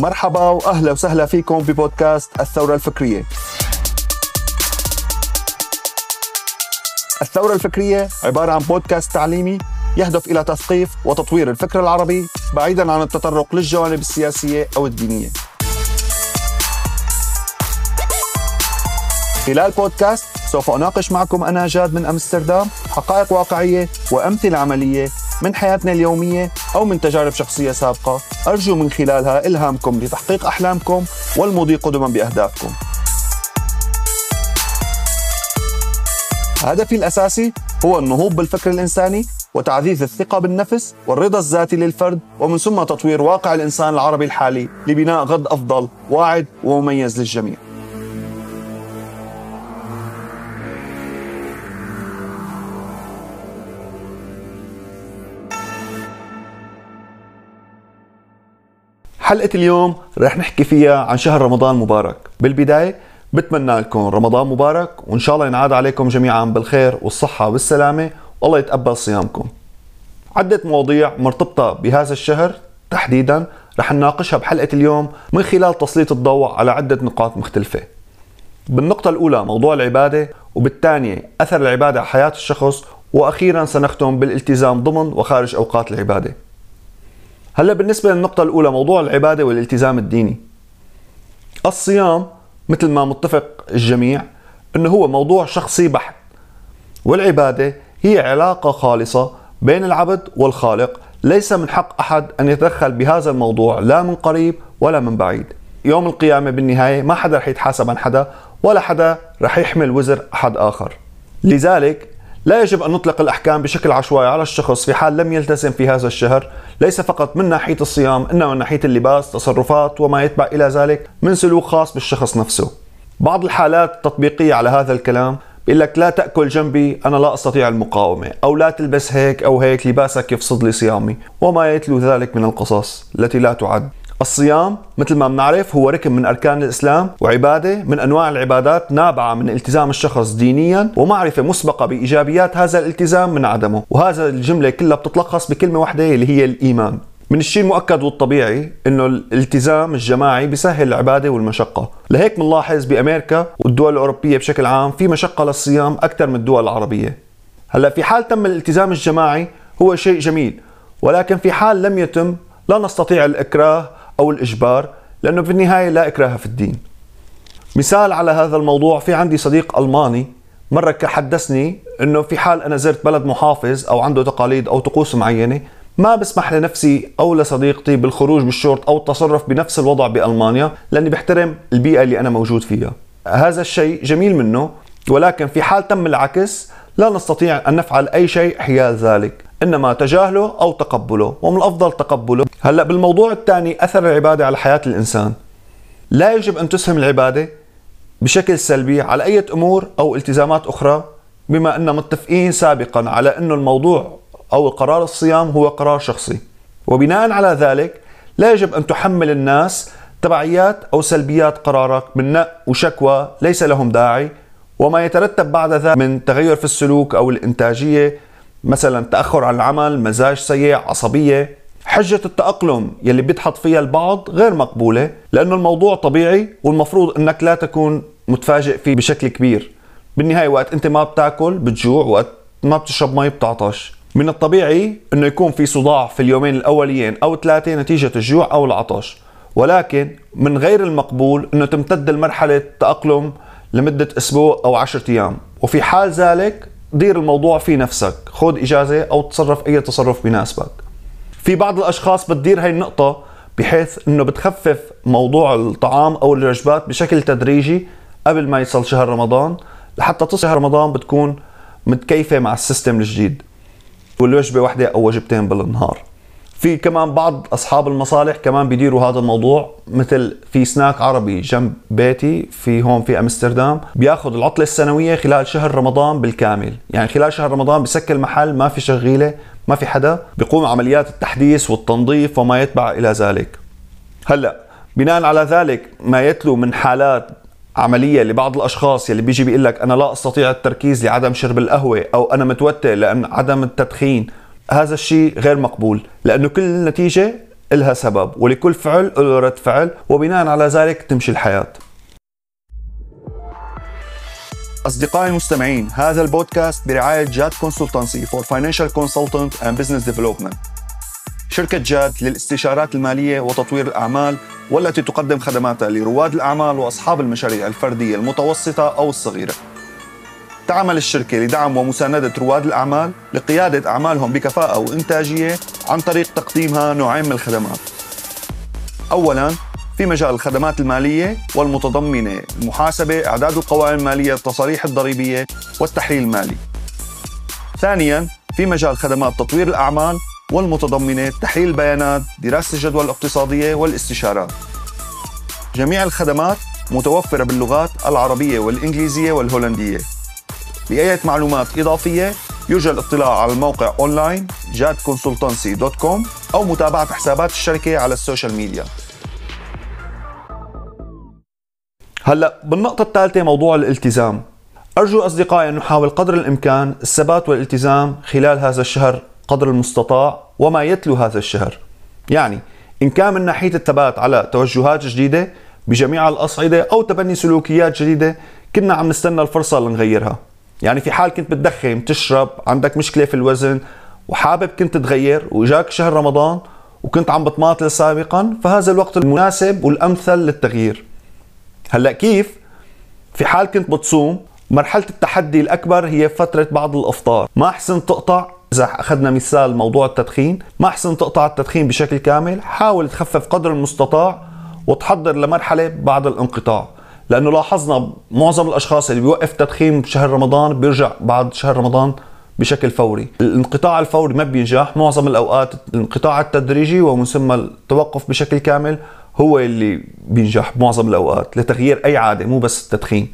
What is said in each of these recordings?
مرحبا وأهلا وسهلا فيكم ببودكاست الثورة الفكرية. الثورة الفكرية عبارة عن بودكاست تعليمي يهدف إلى تثقيف وتطوير الفكر العربي بعيدا عن التطرق للجوانب السياسية أو الدينية. خلال بودكاست سوف أناقش معكم أنا جاد من أمستردام حقائق واقعية وأمثلة عملية من حياتنا اليومية أو من تجارب شخصية سابقة أرجو من خلالها إلهامكم لتحقيق أحلامكم والمضي قدما بأهدافكم. هدفي الأساسي هو النهوض بالفكر الإنساني وتعزيز الثقة بالنفس والرضا الذاتي للفرد ومن ثم تطوير واقع الإنسان العربي الحالي لبناء غد أفضل واعد ومميز للجميع حلقة اليوم رح نحكي فيها عن شهر رمضان مبارك. بالبداية بتمنى لكم رمضان مبارك وإن شاء الله ينعاد عليكم جميعا بالخير والصحة والسلامة. والله يتقبل صيامكم. عدة مواضيع مرتبطة بهذا الشهر. تحديدا رح نناقشها بحلقة اليوم من خلال تسليط الضوء على عدة نقاط مختلفة. بالنقطة الأولى موضوع العبادة وبالثانية أثر العبادة على حياة الشخص وأخيرا سنختم بالالتزام ضمن وخارج أوقات العبادة. هلا بالنسبة للنقطة الأولى موضوع العبادة والالتزام الديني. الصيام مثل ما متفق الجميع أنه هو موضوع شخصي بحت. والعبادة هي علاقة خالصة بين العبد والخالق. ليس من حق أحد أن يتدخل بهذا الموضوع لا من قريب ولا من بعيد. يوم القيامة بالنهاية ما حدا رح يتحاسب عن حدا ولا حدا رح يحمل وزر أحد آخر. لذلك لا يجب أن نطلق الأحكام بشكل عشوائي على الشخص في حال لم يلتزم في هذا الشهر. ليس فقط من ناحية الصيام إنما من ناحية اللباس تصرفات وما يتبع إلى ذلك من سلوك خاص بالشخص نفسه. بعض الحالات التطبيقية على هذا الكلام بيقول لك لا تأكل جنبي أنا لا أستطيع المقاومة أو لا تلبس هيك أو هيك لباسك يفسد لي صيامي وما يتلو ذلك من القصص التي لا تعد. الصيام مثل ما بنعرف هو ركن من أركان الإسلام وعبادة من أنواع العبادات نابعة من التزام الشخص دينيا ومعرفة مسبقة بإيجابيات هذا الالتزام من عدمه. وهذا الجملة كلها بتتلخص بكلمة واحدة اللي هي الإيمان. من الشيء المؤكد والطبيعي إنه الالتزام الجماعي بيسهل العبادة والمشقة، لهيك بنلاحظ بأمريكا والدول الأوروبية بشكل عام في مشقة للصيام أكثر من الدول العربية. هلأ في حال تم الالتزام الجماعي هو شيء جميل، ولكن في حال لم يتم لا نستطيع الإكراه أو الإجبار لأنه في النهاية لا إكراه في الدين. مثال على هذا الموضوع في عندي صديق ألماني مرة حدثني إنه في حال أنا زرت بلد محافظ أو عنده تقاليد أو طقوس معينة ما بسمح لنفسي أو لصديقتي بالخروج بالشورت أو التصرف بنفس الوضع بألمانيا لأني بحترم البيئة اللي أنا موجود فيها. هذا الشيء جميل منه ولكن في حال تم العكس لا نستطيع أن نفعل أي شيء حيال ذلك، إنما تجاهله أو تقبله، ومن الأفضل تقبله. هلأ بالموضوع الثاني أثر العبادة على حياة الإنسان. لا يجب أن تسهم العبادة بشكل سلبي على أي أمور أو التزامات أخرى بما أن متفقين سابقا على انه الموضوع أو قرار الصيام هو قرار شخصي وبناء على ذلك لا يجب أن تحمل الناس تبعيات أو سلبيات قرارك من نق وشكوى ليس لهم داعي وما يترتب بعد ذلك من تغير في السلوك أو الإنتاجية مثلا تأخر عن العمل مزاج سيء عصبية حجة التأقلم يلي بيتحط فيها البعض غير مقبولة لأنه الموضوع طبيعي والمفروض أنك لا تكون متفاجئ فيه بشكل كبير. بالنهاية وقت أنت ما بتاكل بتجوع وقت ما بتشرب مي بتعطش. من الطبيعي إنه يكون في صداع في اليومين الأوليين أو ثلاثة نتيجة الجوع أو العطش. ولكن من غير المقبول إنه تمتد المرحله تأقلم لمدة أسبوع أو عشرة أيام. وفي حال ذلك دير الموضوع في نفسك. خذ إجازة أو تصرف أي تصرف بيناسبك في بعض الأشخاص بتدير هاي النقطة بحيث إنه بتخفف موضوع الطعام أو الوجبات بشكل تدريجي قبل ما يصل شهر رمضان لحتى تصل شهر رمضان بتكون متكيفة مع السيستم الجديد. والوجبة واحدة أو وجبتين بالنهار. في كمان بعض أصحاب المصالح كمان بيديروا هذا الموضوع مثل في سناك عربي جنب بيتي في هون في أمستردام بياخذ العطلة السنوية خلال شهر رمضان بالكامل. يعني خلال شهر رمضان بسكر محل ما في شغيلة ما في حدا بيقوم عمليات التحديث والتنظيف وما يتبع إلى ذلك. هلأ بناء على ذلك ما يتلو من حالات عملية لبعض الأشخاص يلي بيجي بيقول لك أنا لا أستطيع التركيز لعدم شرب القهوة أو أنا متوتر لأن عدم التدخين هذا الشيء غير مقبول لأنه كل النتيجه إلها سبب ولكل فعل له رد فعل وبناء على ذلك تمشي الحياة. أصدقائي المستمعين هذا البودكاست برعاية جاد consultancy for financial consultant and business development شركة جاد للاستشارات المالية وتطوير الأعمال والتي تقدم خدماتها لرواد الأعمال وأصحاب المشاريع الفردية المتوسطة أو الصغيرة. تعمل الشركة لدعم ومساندة رواد الأعمال لقيادة أعمالهم بكفاءة وإنتاجية عن طريق تقديمها نوعين من الخدمات. أولاً في مجال الخدمات المالية والمتضمنة المحاسبة إعداد القوائم المالية التصاريح الضريبية والتحليل المالي. ثانياً في مجال خدمات تطوير الأعمال والمتضمنة تحليل البيانات دراسة الجدوى الاقتصادية والاستشارات. جميع الخدمات متوفرة باللغات العربية والإنجليزية والهولندية. لأي معلومات إضافية يرجى الاطلاع على الموقع أونلاين jadconsultancy.com أو متابعة حسابات الشركة على السوشيال ميديا. هلأ بالنقطة الثالثة موضوع الالتزام. أرجو أصدقائي أن نحاول قدر الإمكان الثبات والالتزام خلال هذا الشهر قدر المستطاع وما يتلو هذا الشهر. يعني إن كان من ناحية الثبات على توجهات جديدة بجميع الأصعدة أو تبني سلوكيات جديدة كنا عم نستنى الفرصة لنغيرها. يعني في حال كنت بتدخن تشرب عندك مشكلة في الوزن وحابب كنت تغير وجاك شهر رمضان وكنت عم بتماطل سابقا فهذا الوقت المناسب والأمثل للتغيير. هلأ كيف؟ في حال كنت بتصوم مرحلة التحدي الأكبر هي فترة بعض الأفطار. ما أحسن تقطع؟ إذا أخذنا مثال موضوع التدخين ما أحسن تقطع التدخين بشكل كامل حاول تخفف قدر المستطاع وتحضر لمرحلة بعد الانقطاع. لأنه لاحظنا معظم الأشخاص اللي بيوقف تدخين بشهر رمضان بيرجع بعد شهر رمضان بشكل فوري. الانقطاع الفوري ما بينجح. معظم الأوقات الانقطاع التدريجي ومن ثم التوقف بشكل كامل هو اللي بينجح بمعظم الأوقات لتغيير أي عادة مو بس التدخين.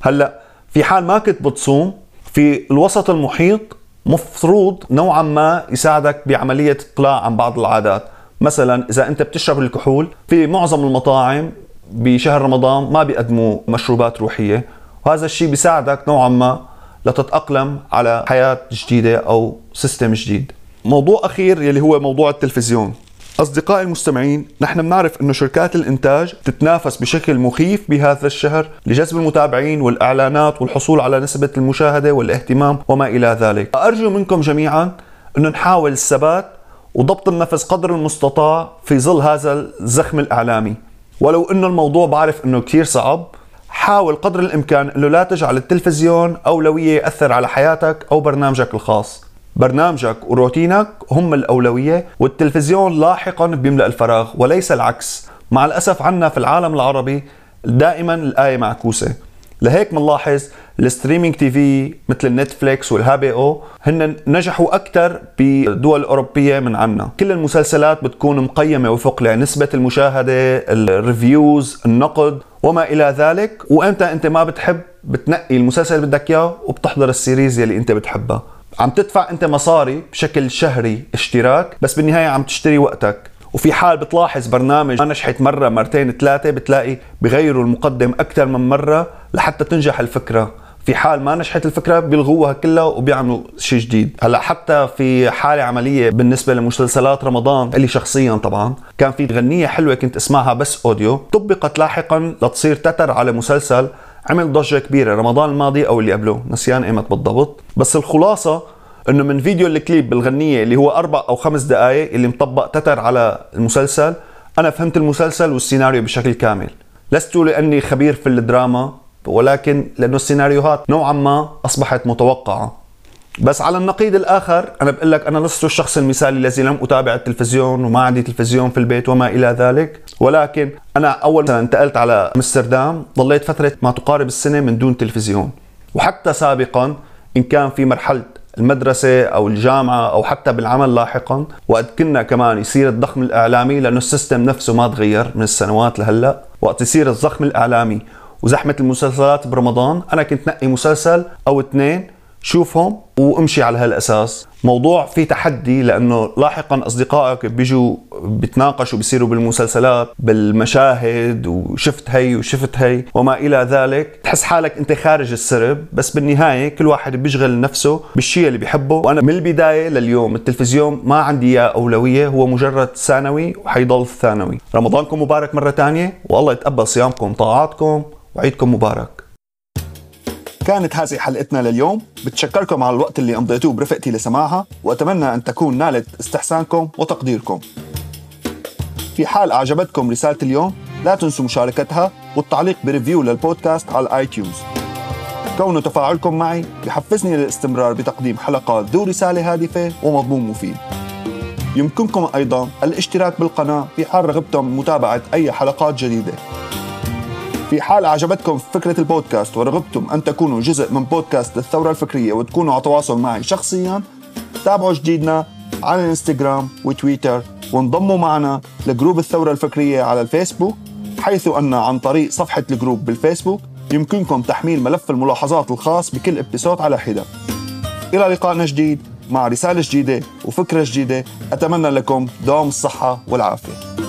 هلأ في حال ما كنت بتصوم في الوسط المحيط مفروض نوعا ما يساعدك بعملية اطلاع عن بعض العادات. مثلا إذا أنت بتشرب الكحول في معظم المطاعم بشهر رمضان ما بيقدموا مشروبات روحية وهذا الشيء بيساعدك نوعا ما لتتأقلم على حياة جديدة أو سيستم جديد. موضوع أخير يلي هو موضوع التلفزيون. أصدقائي المستمعين نحن بنعرف أنه شركات الإنتاج تتنافس بشكل مخيف بهذا الشهر لجذب المتابعين والإعلانات والحصول على نسبة المشاهدة والاهتمام وما إلى ذلك. أرجو منكم جميعا أنه نحاول الثبات وضبط النفس قدر المستطاع في ظل هذا الزخم الإعلامي. ولو أنه الموضوع بعرف أنه كثير صعب حاول قدر الإمكان أنه لا تجعل التلفزيون أولوية يأثر على حياتك أو برنامجك الخاص. برنامجك وروتينك هم الأولوية والتلفزيون لاحقا بيملأ الفراغ وليس العكس. مع الأسف عنا في العالم العربي دائما الآية معكوسة. لهيك بنلاحظ ال streaming TV مثل ال Netflix وال HBO هن نجحوا أكثر بالدول الاوروبيه من عنا. كل المسلسلات بتكون مقيمة وفق نسبه المشاهدة ال reviews النقد وما إلى ذلك. وأنت أنت ما بتحب بتنقي المسلسل اللي بدك إياه وبتحضر ال series يلي أنت بتحبها. عم تدفع أنت مصاري بشكل شهري اشتراك بس بالنهاية عم تشتري وقتك. وفي حال بتلاحظ برنامج ما نجحت مرة مرتين ثلاثة بتلاقي بغيروا المقدم أكثر من مرة لحتى تنجح الفكرة. في حال ما نجحت الفكرة بيلغوها كلها وبيعملوا شيء جديد. هلأ حتى في حالة عملية بالنسبة لمسلسلات رمضان اللي شخصيا طبعا كان في غنية حلوة كنت اسمعها بس audio طبقت لاحقا لتصير تتر على مسلسل عمل ضجة كبيرة رمضان الماضي أو اللي قبله. نسيان إيمت بالضبط. بس الخلاصة إنه من فيديو الكليب بالغنية اللي هو أربع أو خمس دقائق اللي مطبق تتر على المسلسل أنا فهمت المسلسل والسيناريو بشكل كامل. لست لأني خبير في الدراما ولكن لأنه السيناريوهات نوعا ما أصبحت متوقعة. بس على النقيض الآخر أنا بقول لك أنا لست الشخص المثالي الذي لم أتابع التلفزيون وما عندي تلفزيون في البيت وما إلى ذلك. ولكن أنا أول ما انتقلت على أمستردام ضليت فترة ما تقارب السنة من دون تلفزيون. وحتى سابقا إن كان في مرحلة المدرسة أو الجامعة أو حتى بالعمل لاحقا. وقت كنا كمان يصير الضخم الإعلامي لأنه السيستم نفسه ما تغير من السنوات لهلأ. وقت يصير الضخم الإعلامي وزحمة المسلسلات برمضان أنا كنت نقي مسلسل أو اثنين شوفهم وامشي على هالأساس. موضوع فيه تحدي لأنه لاحقا أصدقائك بيجوا بتناقشوا بيصيروا بالمسلسلات بالمشاهد وشفت هي وشفت هي وما إلى ذلك. تحس حالك أنت خارج السرب بس بالنهاية كل واحد بيشغل نفسه بالشيء اللي بيحبه. وأنا من البداية لليوم التلفزيون ما عندي إياه أولوية هو مجرد ثانوي وحيضل ثانوي. رمضانكم مبارك مرة ثانية والله يتقبل صيامكم طاعاتكم وعيدكم مبارك. كانت هذه حلقتنا لليوم. بتشكركم على الوقت اللي أمضيتوه برفقتي لسماعها وأتمنى أن تكون نالت استحسانكم وتقديركم. في حال أعجبتكم رسالة اليوم لا تنسوا مشاركتها والتعليق ب review للبودكاست على ال iTunes كون تفاعلكم معي يحفزني للاستمرار بتقديم حلقات ذو رسالة هادفة ومضمون مفيد. يمكنكم أيضا الاشتراك بالقناة في حال رغبتم متابعة أي حلقات جديدة. في حال أعجبتكم فكرة البودكاست ورغبتم أن تكونوا جزء من بودكاست الثورة الفكرية وتكونوا على تواصل معي شخصيا تابعوا جديدنا على الانستغرام وتويتر وانضموا معنا ل group الثورة الفكرية على الفيسبوك حيث أن عن طريق صفحة ال group بالفيسبوك يمكنكم تحميل ملف الملاحظات الخاص بكل episode على حدة. إلى لقاء جديد مع رسالة جديدة وفكرة جديدة أتمنى لكم دوام الصحة والعافية.